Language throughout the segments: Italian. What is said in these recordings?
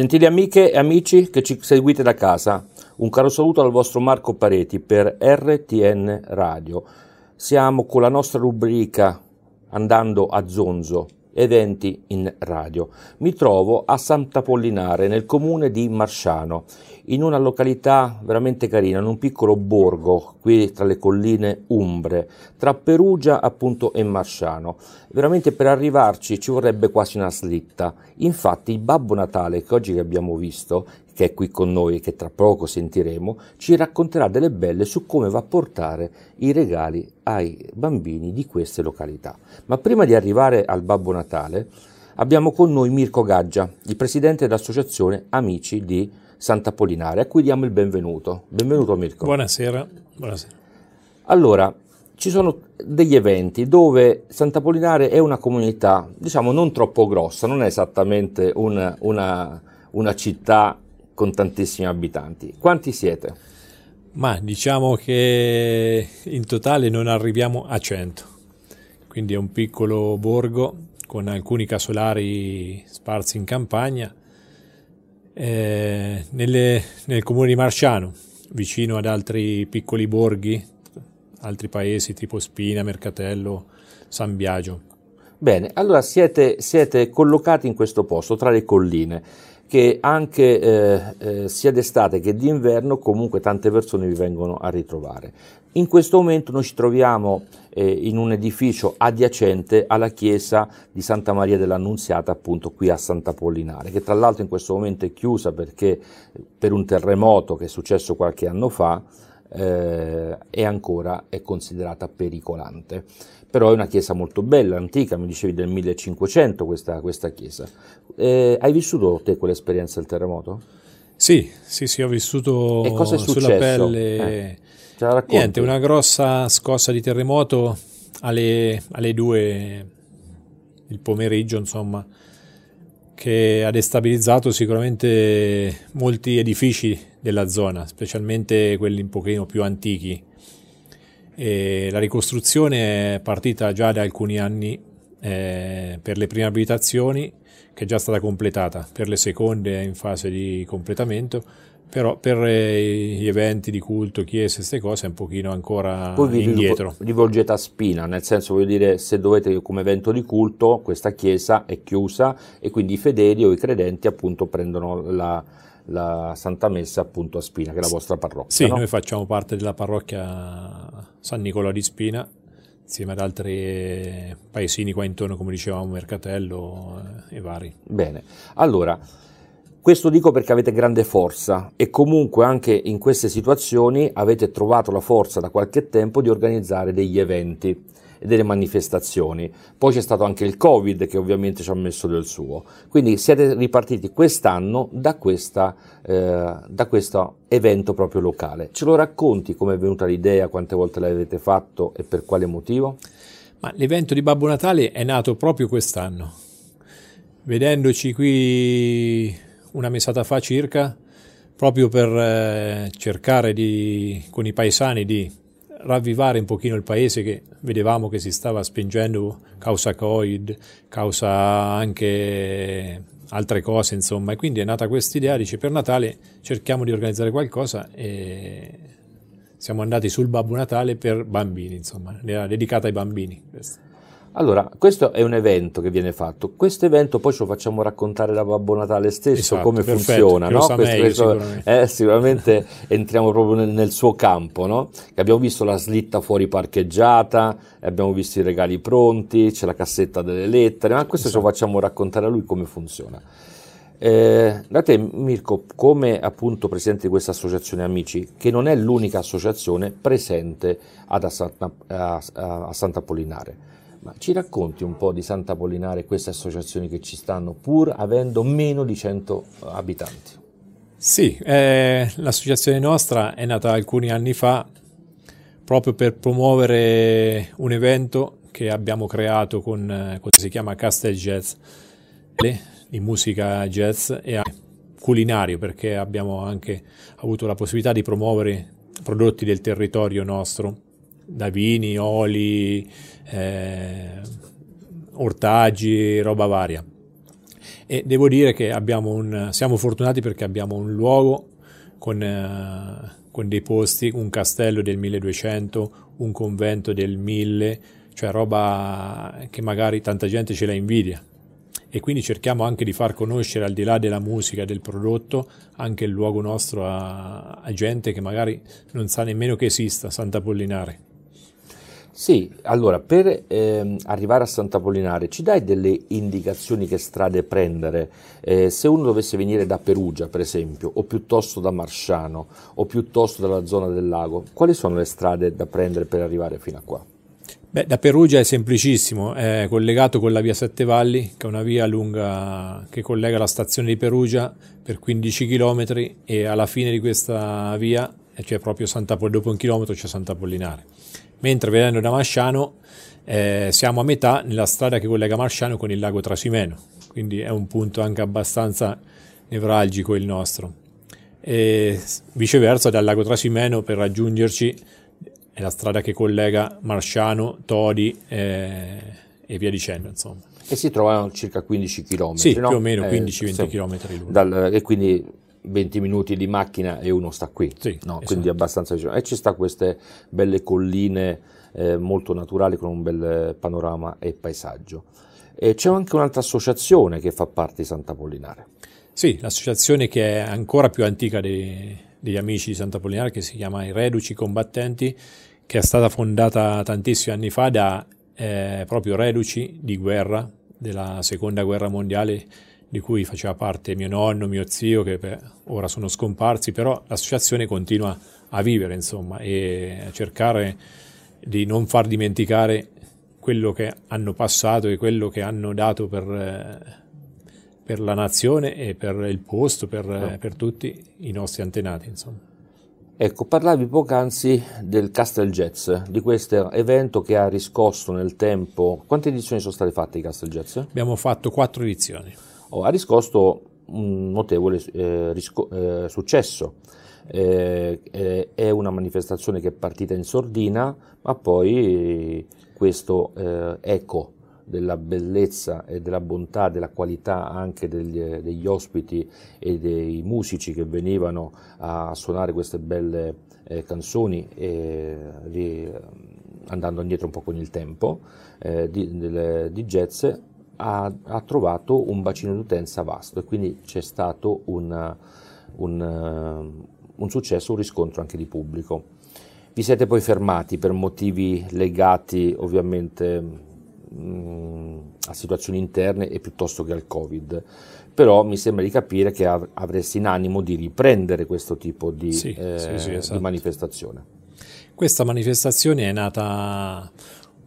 Gentili amiche e amici che ci seguite da casa, un caro saluto dal vostro Marco Pareti per RTN Radio. Siamo con la nostra rubrica Andando a Zonzo, eventi in radio. Mi trovo a Sant'Apollinare, nel comune di Marsciano, in una località veramente carina, in un piccolo borgo qui tra le colline umbre, tra Perugia appunto e Marsciano. Veramente per arrivarci ci vorrebbe quasi una slitta. Infatti il Babbo Natale che oggi abbiamo visto, che è qui con noi e che tra poco sentiremo, ci racconterà delle belle su come va a portare i regali ai bambini di queste località. Ma prima di arrivare al Babbo Natale abbiamo con noi Mirko Gaggia, il presidente dell'associazione Amici di Sant'Apollinare, a cui diamo il benvenuto. Benvenuto Mirko. Buonasera. Buonasera. Allora, ci sono degli eventi dove Sant'Apollinare è una comunità, diciamo, non troppo grossa, non è esattamente una, una, una città con tantissimi abitanti. Quanti siete? Ma diciamo che in totale non arriviamo a 100, quindi è un piccolo borgo con alcuni casolari sparsi in campagna eh, nelle, nel comune di Marciano, vicino ad altri piccoli borghi, altri paesi tipo Spina, Mercatello, San Biagio. Bene, allora siete, siete collocati in questo posto, tra le colline, che anche eh, eh, sia d'estate che d'inverno comunque tante persone vi vengono a ritrovare. In questo momento noi ci troviamo eh, in un edificio adiacente alla chiesa di Santa Maria dell'Annunziata, appunto qui a Sant'Apollinare, che tra l'altro in questo momento è chiusa perché per un terremoto che è successo qualche anno fa eh, è ancora è considerata pericolante. Però è una chiesa molto bella, antica, mi dicevi del 1500 questa, questa chiesa. Eh, hai vissuto te quell'esperienza del terremoto? Sì, sì, sì, ho vissuto e cosa è successo? sulla pelle. Eh, Niente, una grossa scossa di terremoto alle, alle due il pomeriggio, insomma, che ha destabilizzato sicuramente molti edifici della zona, specialmente quelli un pochino più antichi. E la ricostruzione è partita già da alcuni anni eh, per le prime abitazioni, che è già stata completata, per le seconde è in fase di completamento però per eh, gli eventi di culto, chiese, queste cose è un pochino ancora Poi vi indietro. rivolgete a spina, nel senso voglio dire se dovete come evento di culto questa chiesa è chiusa e quindi i fedeli o i credenti appunto prendono la, la Santa Messa appunto a Spina, che è la vostra parrocchia. Sì, no? noi facciamo parte della parrocchia San Nicola di Spina insieme ad altri paesini qua intorno, come dicevamo, Mercatello eh, e vari. Bene, allora questo dico perché avete grande forza e comunque anche in queste situazioni avete trovato la forza da qualche tempo di organizzare degli eventi e delle manifestazioni. Poi c'è stato anche il Covid che ovviamente ci ha messo del suo. Quindi siete ripartiti quest'anno da, questa, eh, da questo evento proprio locale. Ce lo racconti come è venuta l'idea, quante volte l'avete fatto e per quale motivo? Ma l'evento di Babbo Natale è nato proprio quest'anno. Vedendoci qui una mesata fa circa, proprio per eh, cercare di, con i paesani di ravvivare un pochino il paese che vedevamo che si stava spingendo causa Covid, causa anche altre cose, insomma, e quindi è nata questa idea, dice per Natale cerchiamo di organizzare qualcosa e siamo andati sul Babbo Natale per bambini, insomma, dedicata ai bambini. Questo. Allora, questo è un evento che viene fatto. Questo evento poi ce lo facciamo raccontare da Babbo Natale stesso, esatto, come perfetto, funziona. No? Questo, meglio, questo, sicuramente. Eh, sicuramente entriamo proprio nel, nel suo campo. No? Abbiamo visto la slitta fuori parcheggiata, abbiamo visto i regali pronti, c'è la cassetta delle lettere, ma questo esatto. ce lo esatto. facciamo raccontare a lui come funziona. Eh, da te Mirko, come appunto presidente di questa associazione Amici, che non è l'unica associazione presente ad a, Santa, a, a Sant'Apollinare, ma ci racconti un po' di Sant'Apollinare e queste associazioni che ci stanno, pur avendo meno di 100 abitanti? Sì, eh, l'associazione nostra è nata alcuni anni fa proprio per promuovere un evento che abbiamo creato con, eh, cosa si chiama Castel Jazz, di musica jazz e culinario, perché abbiamo anche avuto la possibilità di promuovere prodotti del territorio nostro da vini, oli, eh, ortaggi, roba varia. E devo dire che un, siamo fortunati perché abbiamo un luogo con, eh, con, dei posti, un castello del 1200, un convento del 1000, cioè roba che magari tanta gente ce la invidia. E quindi cerchiamo anche di far conoscere, al di là della musica del prodotto, anche il luogo nostro a, a gente che magari non sa nemmeno che esista, Sant'Apollinare. Sì, allora per eh, arrivare a Sant'Apollinare ci dai delle indicazioni che strade prendere? Eh, se uno dovesse venire da Perugia, per esempio, o piuttosto da Marsciano, o piuttosto dalla zona del lago, quali sono le strade da prendere per arrivare fino a qua? Beh, da Perugia è semplicissimo, è collegato con la via Sette Valli, che è una via lunga che collega la stazione di Perugia per 15 km e alla fine di questa via, cioè proprio Sant'Apollinare, dopo un chilometro c'è Sant'Apollinare mentre venendo da Masciano eh, siamo a metà nella strada che collega Masciano con il lago Trasimeno, quindi è un punto anche abbastanza nevralgico il nostro. E viceversa dal lago Trasimeno per raggiungerci è la strada che collega Marsciano, Todi eh, e via dicendo insomma. E si trovano circa 15 km. Sì, no? più o meno 15-20 eh, km dal, e quindi 20 minuti di macchina e uno sta qui, sì, no? esatto. quindi abbastanza vicino. E ci sta queste belle colline eh, molto naturali con un bel panorama e paesaggio. E c'è anche un'altra associazione che fa parte di Sant'Apollinare. Sì, l'associazione che è ancora più antica dei, degli amici di Sant'Apollinare, che si chiama I Reduci Combattenti, che è stata fondata tantissimi anni fa da eh, proprio reduci di guerra della seconda guerra mondiale di cui faceva parte mio nonno, mio zio, che beh, ora sono scomparsi, però l'associazione continua a vivere, insomma, e a cercare di non far dimenticare quello che hanno passato e quello che hanno dato per, eh, per la nazione e per il posto, per, no. per tutti i nostri antenati, insomma. Ecco, parlavi poc'anzi del Castle Jazz, di questo evento che ha riscosso nel tempo. Quante edizioni sono state fatte di Castle Jazz? Abbiamo fatto quattro edizioni ha riscosso un notevole eh, risco- eh, successo. Eh, è una manifestazione che è partita in sordina, ma poi questo eh, eco della bellezza e della bontà, della qualità anche degli, degli, ospiti e dei musici che venivano a suonare queste belle eh, canzoni, eh, andando indietro un po' con il tempo, eh, di, di, di jazz, ha, ha trovato un bacino d'utenza vasto e quindi c'è stato un, un, un successo, un riscontro anche di pubblico. Vi siete poi fermati per motivi legati ovviamente mh, a situazioni interne e piuttosto che al Covid, però mi sembra di capire che av- avresti in animo di riprendere questo tipo di, sì, eh, sì, sì, esatto. di manifestazione. Questa manifestazione è nata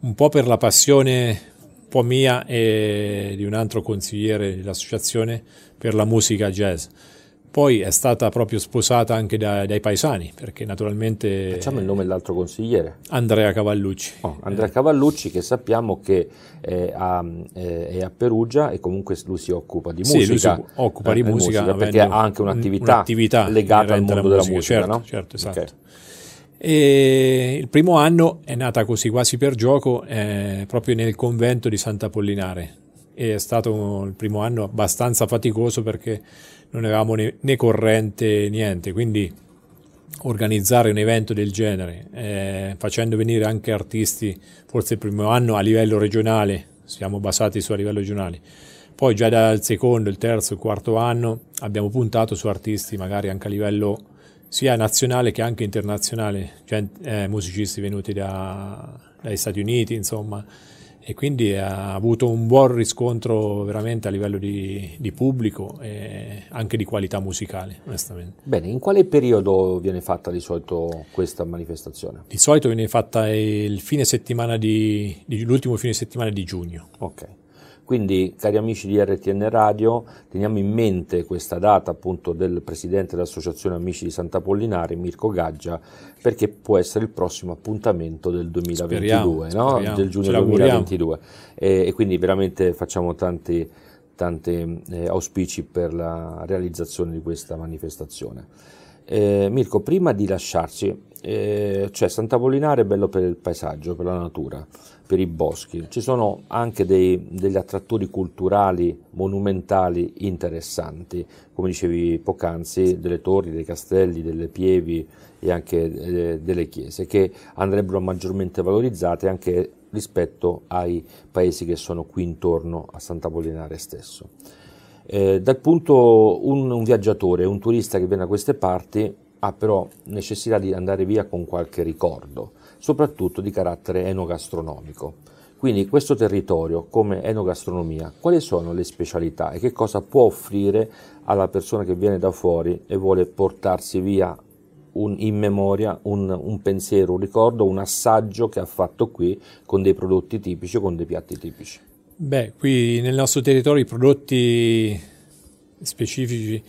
un po' per la passione po' mia e di un altro consigliere dell'associazione per la musica jazz. Poi è stata proprio sposata anche da, dai paesani, perché naturalmente... Facciamo il nome dell'altro consigliere. Andrea Cavallucci. Oh, Andrea Cavallucci che sappiamo che è a, è a, Perugia e comunque lui si occupa di musica. Sì, lui si occupa di eh, musica, musica perché ha anche un'attività, un'attività legata al mondo della musica. Certo, no? certo, esatto. Okay. E il primo anno è nata così quasi per gioco eh, proprio nel convento di Sant'Apollinare e è stato il primo anno abbastanza faticoso perché non avevamo né, né corrente niente, quindi organizzare un evento del genere eh, facendo venire anche artisti, forse il primo anno a livello regionale, siamo basati su a livello regionale, poi già dal secondo, il terzo, il quarto anno abbiamo puntato su artisti magari anche a livello sia nazionale che anche internazionale, cioè eh, musicisti venuti da, dagli Stati Uniti, insomma, e quindi ha avuto un buon riscontro veramente a livello di, di pubblico e anche di qualità musicale, onestamente. Bene, in quale periodo viene fatta di solito questa manifestazione? Di solito viene fatta il fine settimana di, di l'ultimo fine settimana di giugno. Ok. Quindi, cari amici di RTN Radio, teniamo in mente questa data appunto del presidente dell'Associazione Amici di Sant'Apollinare, Mirko Gaggia, perché può essere il prossimo appuntamento del 2022, speriamo, no? speriamo. del giugno 2022. E, e, quindi veramente facciamo tanti, tanti eh, auspici per la realizzazione di questa manifestazione. Eh, Mirko, prima di lasciarci, eh, cioè Sant'Apollinare è bello per il paesaggio, per la natura, per i boschi, ci sono anche dei, degli attrattori culturali, monumentali interessanti, come dicevi poc'anzi, delle torri, dei castelli, delle pievi e anche eh, delle chiese, che andrebbero maggiormente valorizzate anche rispetto ai paesi che sono qui intorno a Sant'Apollinare stesso. Eh, dal punto un, un viaggiatore, un turista che viene da queste parti ha però necessità di andare via con qualche ricordo, soprattutto di carattere enogastronomico. Quindi questo territorio come enogastronomia, quali sono le specialità e che cosa può offrire alla persona che viene da fuori e vuole portarsi via un, in memoria un, un, pensiero, un ricordo, un assaggio che ha fatto qui con dei prodotti tipici, con dei piatti tipici? Beh, qui nel nostro territorio i prodotti specifici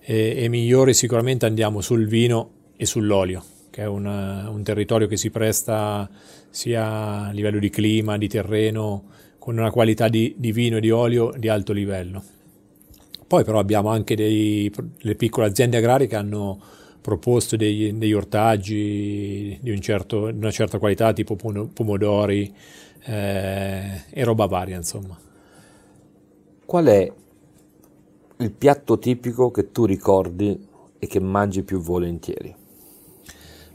e, e migliori sicuramente andiamo sul vino e sull'olio, che è una, un territorio che si presta sia a livello di clima, di terreno, con una qualità di, di vino e di olio di alto livello. Poi però abbiamo anche delle piccole aziende agrarie che hanno proposto degli, degli ortaggi di, un certo, una certa qualità, tipo pomodori eh, e roba varia, insomma. Qual è il piatto tipico che tu ricordi e che mangi più volentieri?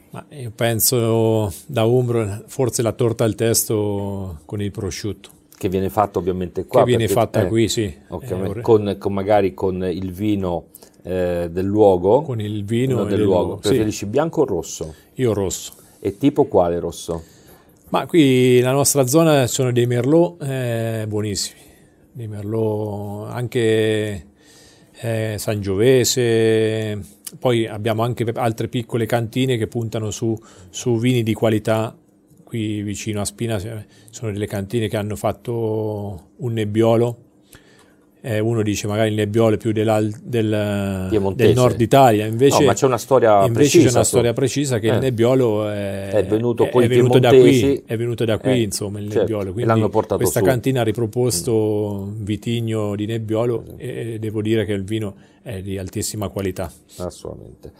Ma io penso da Umbro forse la torta al testo con il prosciutto. Che viene fatta ovviamente qua. Che viene perché, fatta eh, qui, sì. Okay, eh, con, con, magari con il vino eh, del luogo. Con il vino del luogo. Preferisci sì. bianco o rosso? Io rosso. E tipo quale rosso? Ma qui nella nostra zona sono dei merlot eh, buonissimi. Dei merlot anche eh, Sangiovese, poi abbiamo anche altre piccole cantine che puntano su, su vini di qualità. Qui vicino a Spina sono delle cantine che hanno fatto un nebbiolo eh, uno dice magari il Nebbiolo è più del, del, nord Italia, invece, no, c'è una storia invece precisa, c'è una storia precisa che eh. il Nebbiolo è, è venuto, è, è venuto da qui, è venuto da qui eh, insomma il certo, Nebbiolo, quindi l'hanno portato questa su. cantina ha riproposto mm. vitigno di Nebbiolo e devo dire che il vino è di altissima qualità. Assolutamente.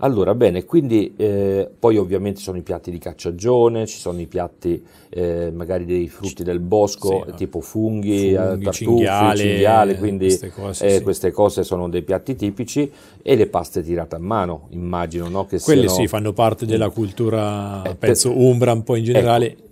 Allora, bene, quindi eh, poi ovviamente ci sono i piatti di cacciagione, ci sono i piatti eh, magari dei frutti del bosco, sì, tipo funghi, funghi tartufi, cinghiale, cinghiale quindi queste cose, eh, sì. queste cose, sono dei piatti tipici e le paste tirate a mano, immagino, no? Che Quelle siano... sì, fanno parte della cultura, eh, penso, per... umbra un po' in generale. Ecco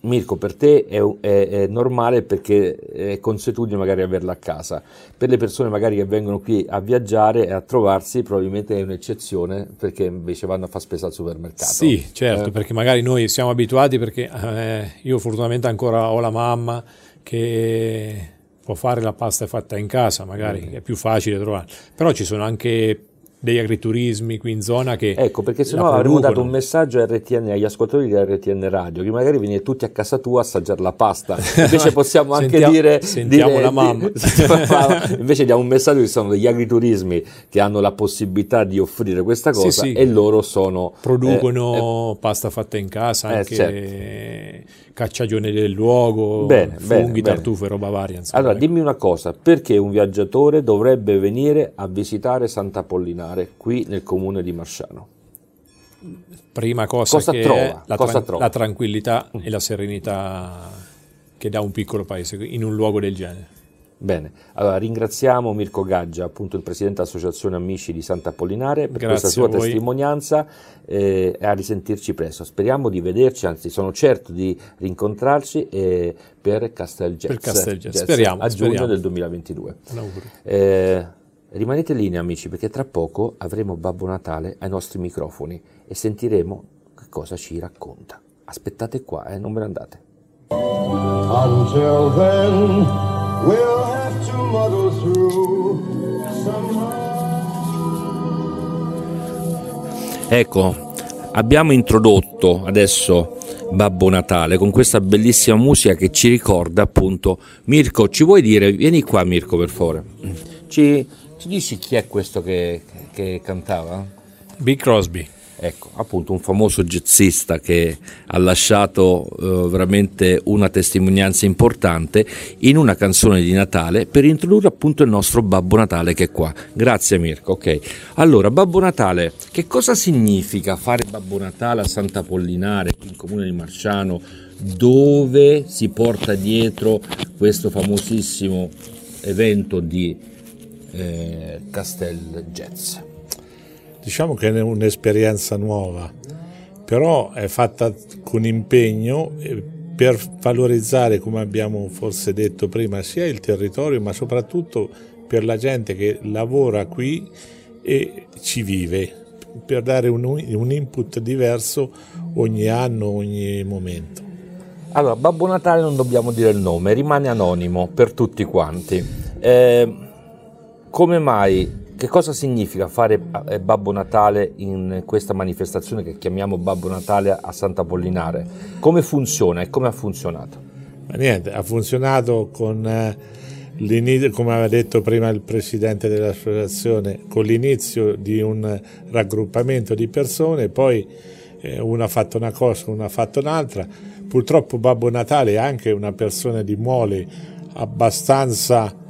Mirko, per te è, è, è, normale perché è consuetudine magari averla a casa. Per le persone magari che vengono qui a viaggiare e a trovarsi, probabilmente è un'eccezione perché invece vanno a fare spesa al supermercato. Sì, certo, eh. perché magari noi siamo abituati perché eh, io fortunatamente ancora ho la mamma che può fare la pasta fatta in casa, magari mm. è più facile trovare. Però ci sono anche degli agriturismi qui in zona che ecco perché se no avremmo dato un messaggio a RTN, agli ascoltatori di RTN Radio che magari venite tutti a casa tua a assaggiare la pasta invece possiamo anche Sentiamo, dire sentiamo dire, la mamma invece diamo un messaggio che sono degli agriturismi che hanno la possibilità di offrire questa cosa sì, sì. e loro sono producono eh, eh, pasta fatta in casa eh, anche certo. cacciagione del luogo bene, funghi, bene, tartufe, bene. roba varia insomma. allora dimmi una cosa perché un viaggiatore dovrebbe venire a visitare Santa Pollinare fare qui nel comune di Marsciano? Prima cosa, cosa che trova? La, cosa tra- la tranquillità mm. e la serenità che dà un piccolo paese in un luogo del genere. Bene, allora ringraziamo Mirko Gaggia, appunto il presidente dell'Associazione Amici di Sant'Apollinare, per Grazie questa sua testimonianza eh, e a risentirci presto. Speriamo di vederci, anzi sono certo di rincontrarci eh, per Castel Jazz, per Castel Jazz. Speriamo, a giugno speriamo. del 2022. Un augurio. Eh, Rimanete lì amici perché tra poco avremo Babbo Natale ai nostri microfoni e sentiremo che cosa ci racconta. Aspettate qua, eh, non ve ne andate. Until then, we'll have to muddle through Ecco, abbiamo introdotto adesso Babbo Natale con questa bellissima musica che ci ricorda appunto Mirko, ci vuoi dire, vieni qua Mirko per favore, ci, ci dici chi è questo che, che cantava? Big Crosby. Ecco, appunto un famoso jazzista che ha lasciato eh, veramente una testimonianza importante in una canzone di Natale per introdurre appunto il nostro Babbo Natale che è qua. Grazie Mirko, ok. Allora, Babbo Natale, che cosa significa fare Babbo Natale a Santa Pollinare, qui in comune di Marciano, dove si porta dietro questo famosissimo evento di eh, Castel Jazz? Diciamo che è un'esperienza nuova, però è fatta con impegno per valorizzare, come abbiamo forse detto prima, sia il territorio, ma soprattutto per la gente che lavora qui e ci vive, per dare un, un input diverso ogni anno, ogni momento. Allora, Babbo Natale non dobbiamo dire il nome, rimane anonimo per tutti quanti. Eh, come mai che cosa significa fare eh, Babbo Natale in questa manifestazione che chiamiamo Babbo Natale a Santa Pollinare? Come funziona e come ha funzionato? Ma niente, ha funzionato con eh, l'inizio, come aveva detto prima il presidente dell'associazione, con l'inizio di un raggruppamento di persone, poi eh, uno ha fatto una cosa, uno ha fatto un'altra. Purtroppo Babbo Natale è anche una persona di mole abbastanza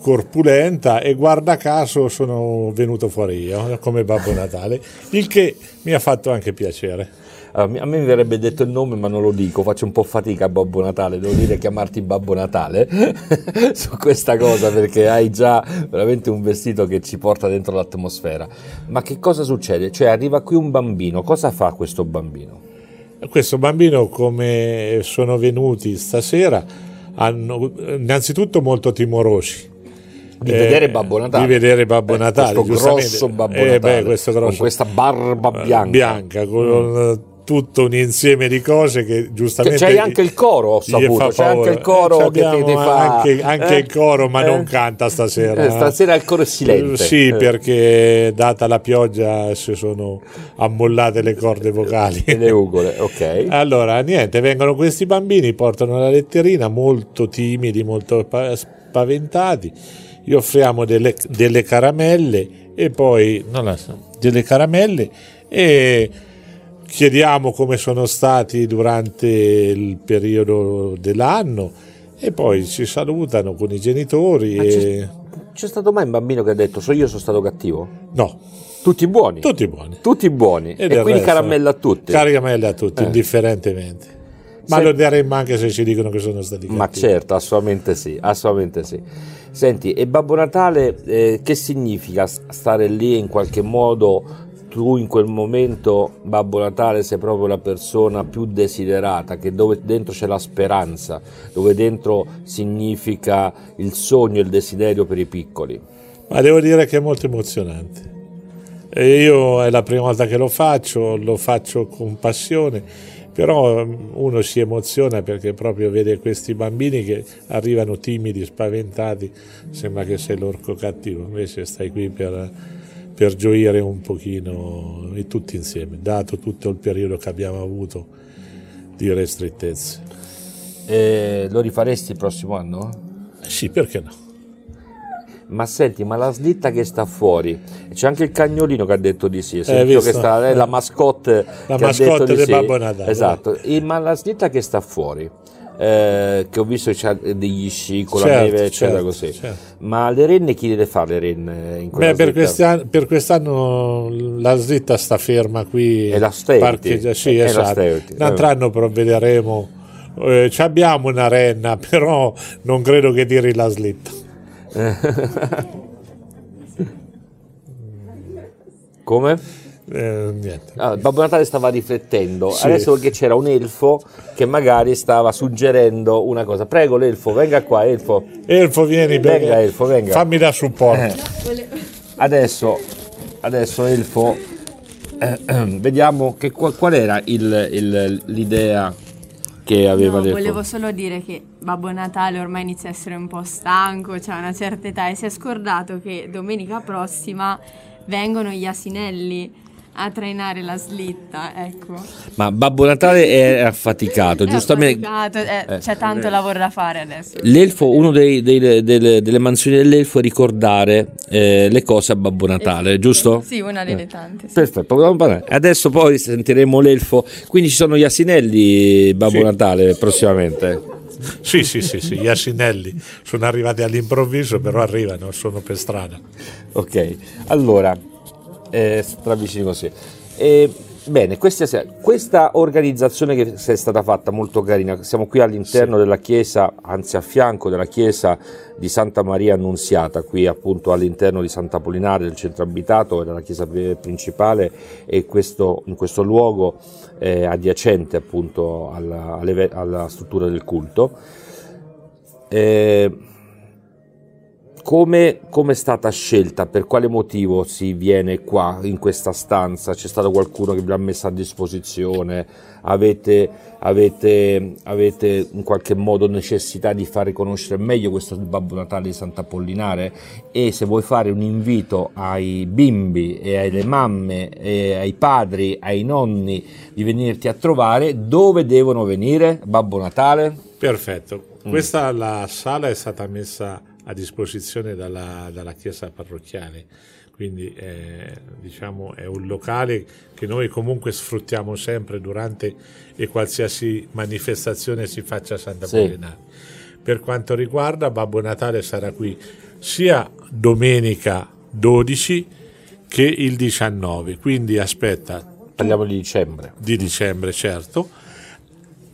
corpulenta e guarda caso sono venuto fuori io come Babbo Natale, il che mi ha fatto anche piacere. Allora, a me mi verrebbe detto il nome ma non lo dico, faccio un po' fatica a Babbo Natale, devo dire chiamarti Babbo Natale su questa cosa perché hai già veramente un vestito che ci porta dentro l'atmosfera. Ma che cosa succede? Cioè arriva qui un bambino, cosa fa questo bambino? Questo bambino come sono venuti stasera hanno innanzitutto molto timorosi di vedere Babbo Natale. Di vedere Babbo eh, Natale, questo grosso Babbo Natale, eh, beh, questo grosso, con questa barba eh, bianca. bianca con mm. tutto un insieme di cose che giustamente... Che c'è anche il coro, ho saputo, c'è anche il coro eh, che ti, ti fa... Anche, anche eh? il coro, ma non canta stasera. stasera il coro è silente. Sì, perché data la pioggia si sono ammollate le corde vocali. E le ugole, ok. Allora, niente, vengono questi bambini, portano la letterina, molto timidi, molto spaventati gli offriamo delle, delle caramelle e poi so, delle caramelle e chiediamo come sono stati durante il periodo dell'anno e poi ci salutano con i genitori. E... C'è, c'è, stato mai un bambino che ha detto so io sono stato cattivo? No. Tutti buoni? Tutti buoni. Tutti buoni. E, e quindi caramelle a tutti? Caramelle a tutti, eh. indifferentemente. Ma se... lo daremmo anche se ci dicono che sono stati cattivi. Ma certo, assolutamente sì, assolutamente sì. Senti, e Babbo Natale eh, che significa stare lì in qualche modo? Tu in quel momento, Babbo Natale, sei proprio la persona più desiderata, che dove dentro c'è la speranza, dove dentro significa il sogno e il desiderio per i piccoli. Ma devo dire che è molto emozionante. E io è la prima volta che lo faccio, lo faccio con passione però mm, uno si emoziona perché proprio vede questi bambini che arrivano timidi, spaventati, sembra che sei l'orco cattivo, invece stai qui per, per gioire un pochino e tutti insieme, dato tutto il periodo che abbiamo avuto di restrettezze. E lo rifaresti il prossimo anno? Sì, perché no? Ma senti, ma la slitta che sta fuori, c'è anche il cagnolino che ha detto di sì, eh, che sta, è la mascotte la che mascotte ha detto di sì. Babbo Natale. Esatto, e, ma la slitta che sta fuori, eh, che ho visto c'ha degli sci con certo, la neve, eccetera, certo, così. Certo. Ma le renne chi deve fare le renne in Beh, per, quest'anno, per, quest'anno la slitta sta ferma qui. È la parcheggia, sì, esatto. L'altro anno provvederemo. Eh, abbiamo una renna, però non credo che tiri la slitta. Come? Eh, niente. Ah, Babbo Natale stava riflettendo, sì. adesso perché c'era un elfo che magari stava suggerendo una cosa. Prego l'elfo, venga qua, elfo. Elfo, vieni, venga, elfo, venga. Fammi da supporto. Eh. Adesso, adesso elfo, eh, vediamo che, qual, qual era il, il, l'idea che aveva no, detto. Volevo solo dire che Babbo Natale ormai inizia a essere un po' stanco, ha cioè una certa età e si è scordato che domenica prossima vengono gli asinelli a trainare la slitta, ecco. Ma Babbo Natale è affaticato, è giustamente. Affaticato, eh, eh. C'è tanto lavoro da fare adesso. L'elfo, dei, delle, delle, mansioni dell'elfo è ricordare eh, le cose a Babbo Natale, giusto? Sì, una delle tante. Sì. Perfetto, adesso poi sentiremo l'elfo, quindi ci sono gli asinelli Babbo sì. Natale prossimamente. Sì, sì, sì, sì, gli asinelli sono arrivati all'improvviso, però arrivano, sono per strada. Ok, allora eh, vicini così. E, bene, questa, questa, organizzazione che è stata fatta molto carina, siamo qui all'interno sì. della chiesa, anzi a fianco della chiesa di Santa Maria Annunziata, qui appunto all'interno di Santa Polinare, del centro abitato, era la chiesa principale e questo, in questo luogo eh, adiacente appunto alla, alla, struttura del culto. Eh, come, come, è stata scelta? Per quale motivo si viene qua in questa stanza? C'è stato qualcuno che vi ha messo a disposizione? Avete, avete, avete in qualche modo necessità di far riconoscere meglio questo Babbo Natale di Sant'Apollinare? E se vuoi fare un invito ai bimbi e alle mamme, e ai padri, ai nonni di venirti a trovare, dove devono venire Babbo Natale? Perfetto. Mm. Questa la sala è stata messa a disposizione dalla, dalla chiesa parrocchiale, quindi eh, diciamo è un locale che noi comunque sfruttiamo sempre durante e qualsiasi manifestazione si faccia a Santa sì. Polinare. Per quanto riguarda Babbo Natale sarà qui sia domenica 12 che il 19, quindi aspetta. Parliamo di dicembre. Di dicembre, certo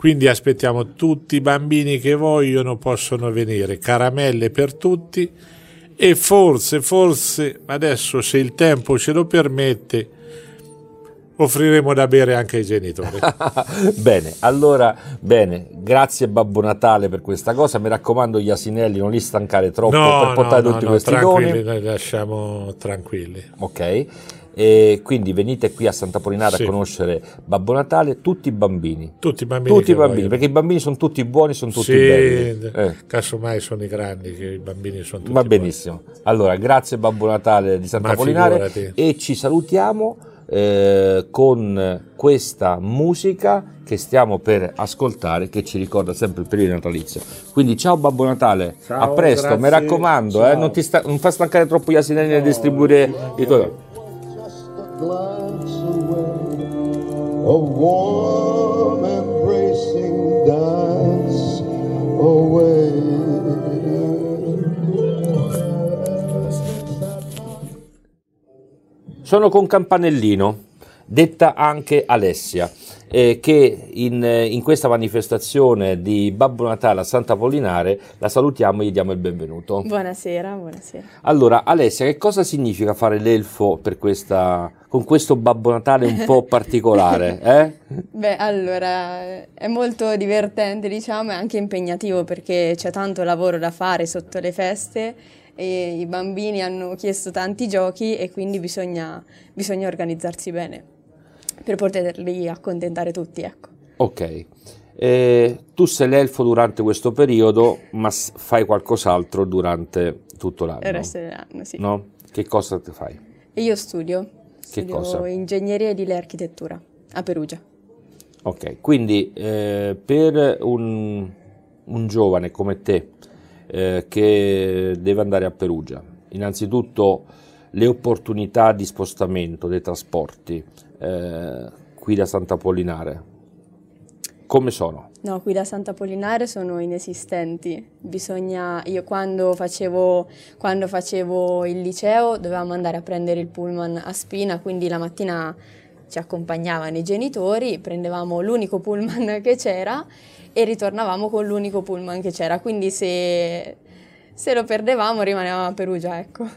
quindi aspettiamo tutti i bambini che vogliono possono venire, caramelle per tutti. E forse, forse adesso se il tempo ce lo permette offriremo da bere anche ai genitori. bene, allora, bene, grazie Babbo Natale per questa cosa, mi raccomando gli asinelli non li stancare troppo no, per portare no, tutti no, questi tranquilli, doni. Noi lasciamo tranquilli. Ok. E quindi venite qui a Santa Polinara sì. a conoscere Babbo Natale, tutti i bambini. Tutti i bambini. Tutti i bambini, perché i bambini sono tutti buoni, sono tutti sì, belli. Eh. Casomai sono i grandi, che i bambini sono tutti Va benissimo. Buoni. Allora, grazie Babbo Natale di Santa Ma Polinare e ci salutiamo eh, con questa musica che stiamo per ascoltare che ci ricorda sempre il periodo natalizio. Quindi ciao Babbo Natale, ciao, a presto, grazie. mi raccomando, eh, non, ti sta, non fa stancare troppo gli asinelli nel distribuire i tuoi a warm embracing dance away. Sono con Campanellino, detta anche Alessia eh, che in, in, questa manifestazione di Babbo Natale a Santa Pollinare la salutiamo e gli diamo il benvenuto. Buonasera, buonasera. Allora, Alessia, che cosa significa fare l'elfo questa, con questo Babbo Natale un po' particolare? Eh? Beh, allora, è molto divertente, diciamo, e anche impegnativo perché c'è tanto lavoro da fare sotto le feste e i bambini hanno chiesto tanti giochi e quindi bisogna, bisogna organizzarsi bene per poterli accontentare tutti. Ecco. Ok. Eh, tu sei l'elfo durante questo periodo, ma fai qualcos'altro durante tutto l'anno. Il resto dell'anno, sì. No? Che cosa ti fai? Io studio. Che studio cosa? ingegneria edile e architettura a Perugia. Ok, quindi eh, per un, un, giovane come te eh, che deve andare a Perugia, innanzitutto le opportunità di spostamento dei trasporti eh, qui da Sant'Apollinare? Come sono? No, qui da Sant'Apollinare sono inesistenti. Bisogna, io quando facevo, quando facevo il liceo dovevamo andare a prendere il pullman a Spina, quindi la mattina ci accompagnavano i genitori, prendevamo l'unico pullman che c'era e ritornavamo con l'unico pullman che c'era, quindi se, se lo perdevamo rimanevamo a Perugia, ecco.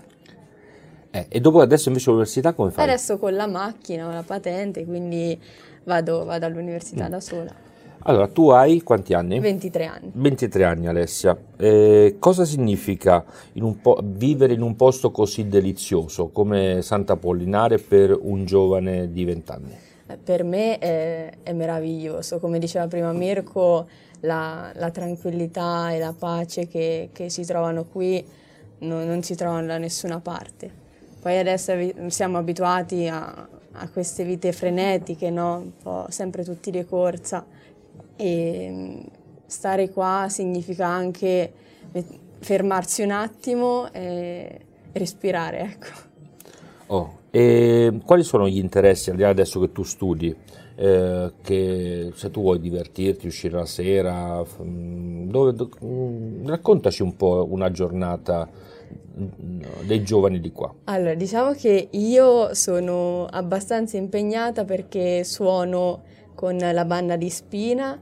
Eh, e dopo adesso invece all'università come fai? Adesso con la macchina, ho la patente, quindi vado, vado all'università mm. da sola. Allora, tu hai quanti anni? 23 anni. 23 anni Alessia. Eh, cosa significa in po- vivere in un posto così delizioso come Santa Pollinare per un giovane di 20 anni? Per me è, è, meraviglioso, come diceva prima Mirko, la, la tranquillità e la pace che, che si trovano qui no, non si trovano da nessuna parte. Poi adesso siamo abituati a, a queste vite frenetiche, no? un po' sempre tutti di corsa e stare qua significa anche fermarsi un attimo e respirare, ecco. Oh, e quali sono gli interessi, al di là adesso che tu studi, eh, che se tu vuoi divertirti, uscire la sera, mm, dove, do, mm, raccontaci un po' una giornata mm, dei giovani di qua. Allora, diciamo che io sono abbastanza impegnata perché suono con la banda di Spina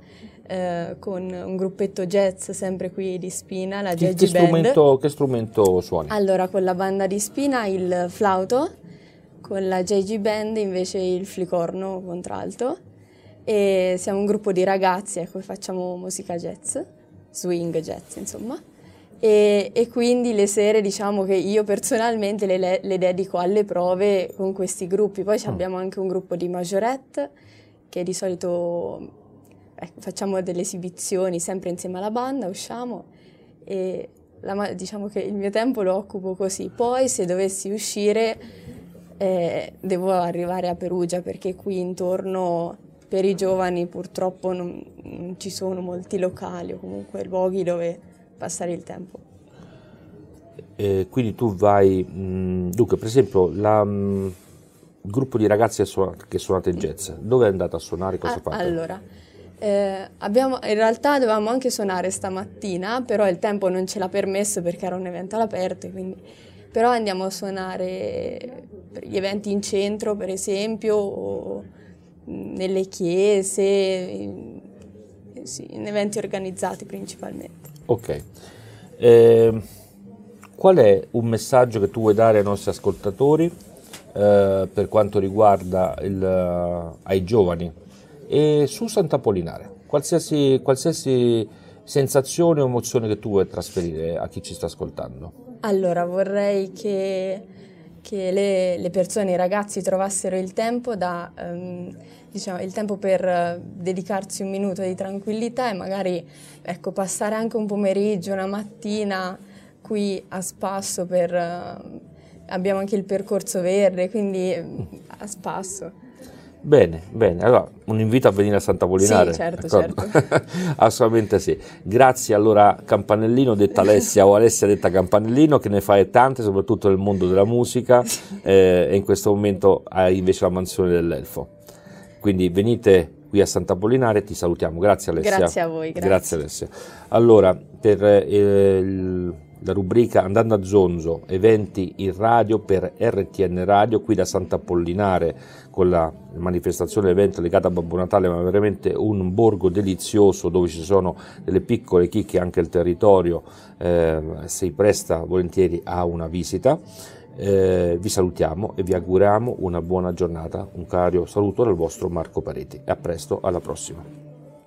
eh, con un gruppetto jazz sempre qui di Spina, la che, che strumento, che strumento suoni? Allora, con la banda di Spina il flauto, con la JG Band invece il flicorno contralto e siamo un gruppo di ragazzi, ecco, facciamo musica jazz, swing jazz insomma. E, e, quindi le sere diciamo che io personalmente le, le dedico alle prove con questi gruppi. Poi mm. abbiamo anche un gruppo di majorette che di solito ecco, facciamo delle esibizioni sempre insieme alla banda, usciamo e la, diciamo che il mio tempo lo occupo così. Poi se dovessi uscire eh, devo arrivare a Perugia perché qui intorno per i giovani purtroppo non, non ci sono molti locali o comunque luoghi dove passare il tempo. Eh, quindi tu vai, mh, dunque per esempio la, mh, il gruppo di ragazzi che, suona, che suonate jazz, dove è andato a suonare, cosa ah, fate? Allora, eh, abbiamo, in realtà dovevamo anche suonare stamattina, però il tempo non ce l'ha permesso perché era un evento all'aperto, quindi, però andiamo a suonare per gli eventi in centro, per esempio, o nelle chiese, in, sì, in eventi organizzati principalmente. Ok. Eh, qual è un messaggio che tu vuoi dare ai nostri ascoltatori eh, per quanto riguarda il, uh, ai giovani e su Sant'Apollinare, qualsiasi, qualsiasi sensazione o emozione che tu vuoi trasferire a chi ci sta ascoltando. Allora, vorrei che, che le, le, persone, i ragazzi trovassero il tempo, da, um, diciamo, il tempo per dedicarsi un minuto di tranquillità e magari ecco, passare anche un pomeriggio, una mattina qui a spasso per... Uh, abbiamo anche il percorso verde, quindi a spasso. Bene, bene. Allora, un invito a venire a Santa Polinare. Sì, certo, certo. Assolutamente sì. Grazie allora Campanellino, detta Alessia o Alessia detta Campanellino, che ne fai tante, soprattutto nel mondo della musica eh, e in questo momento hai invece la mansione dell'Elfo. Quindi venite qui a Santa Polinare, ti salutiamo. Grazie Alessia. Grazie a voi. Grazie, grazie Alessia. Allora, per eh, il la rubrica Andando a Zonzo, eventi in radio per RTN Radio, qui da Santa Pollinare con la manifestazione evento legata a Babbo Natale, ma veramente un borgo delizioso dove ci sono delle piccole chicche, anche il territorio eh, si presta volentieri a una visita. Eh, vi salutiamo e vi auguriamo una buona giornata. Un caro saluto dal vostro Marco Pareti a presto, alla prossima.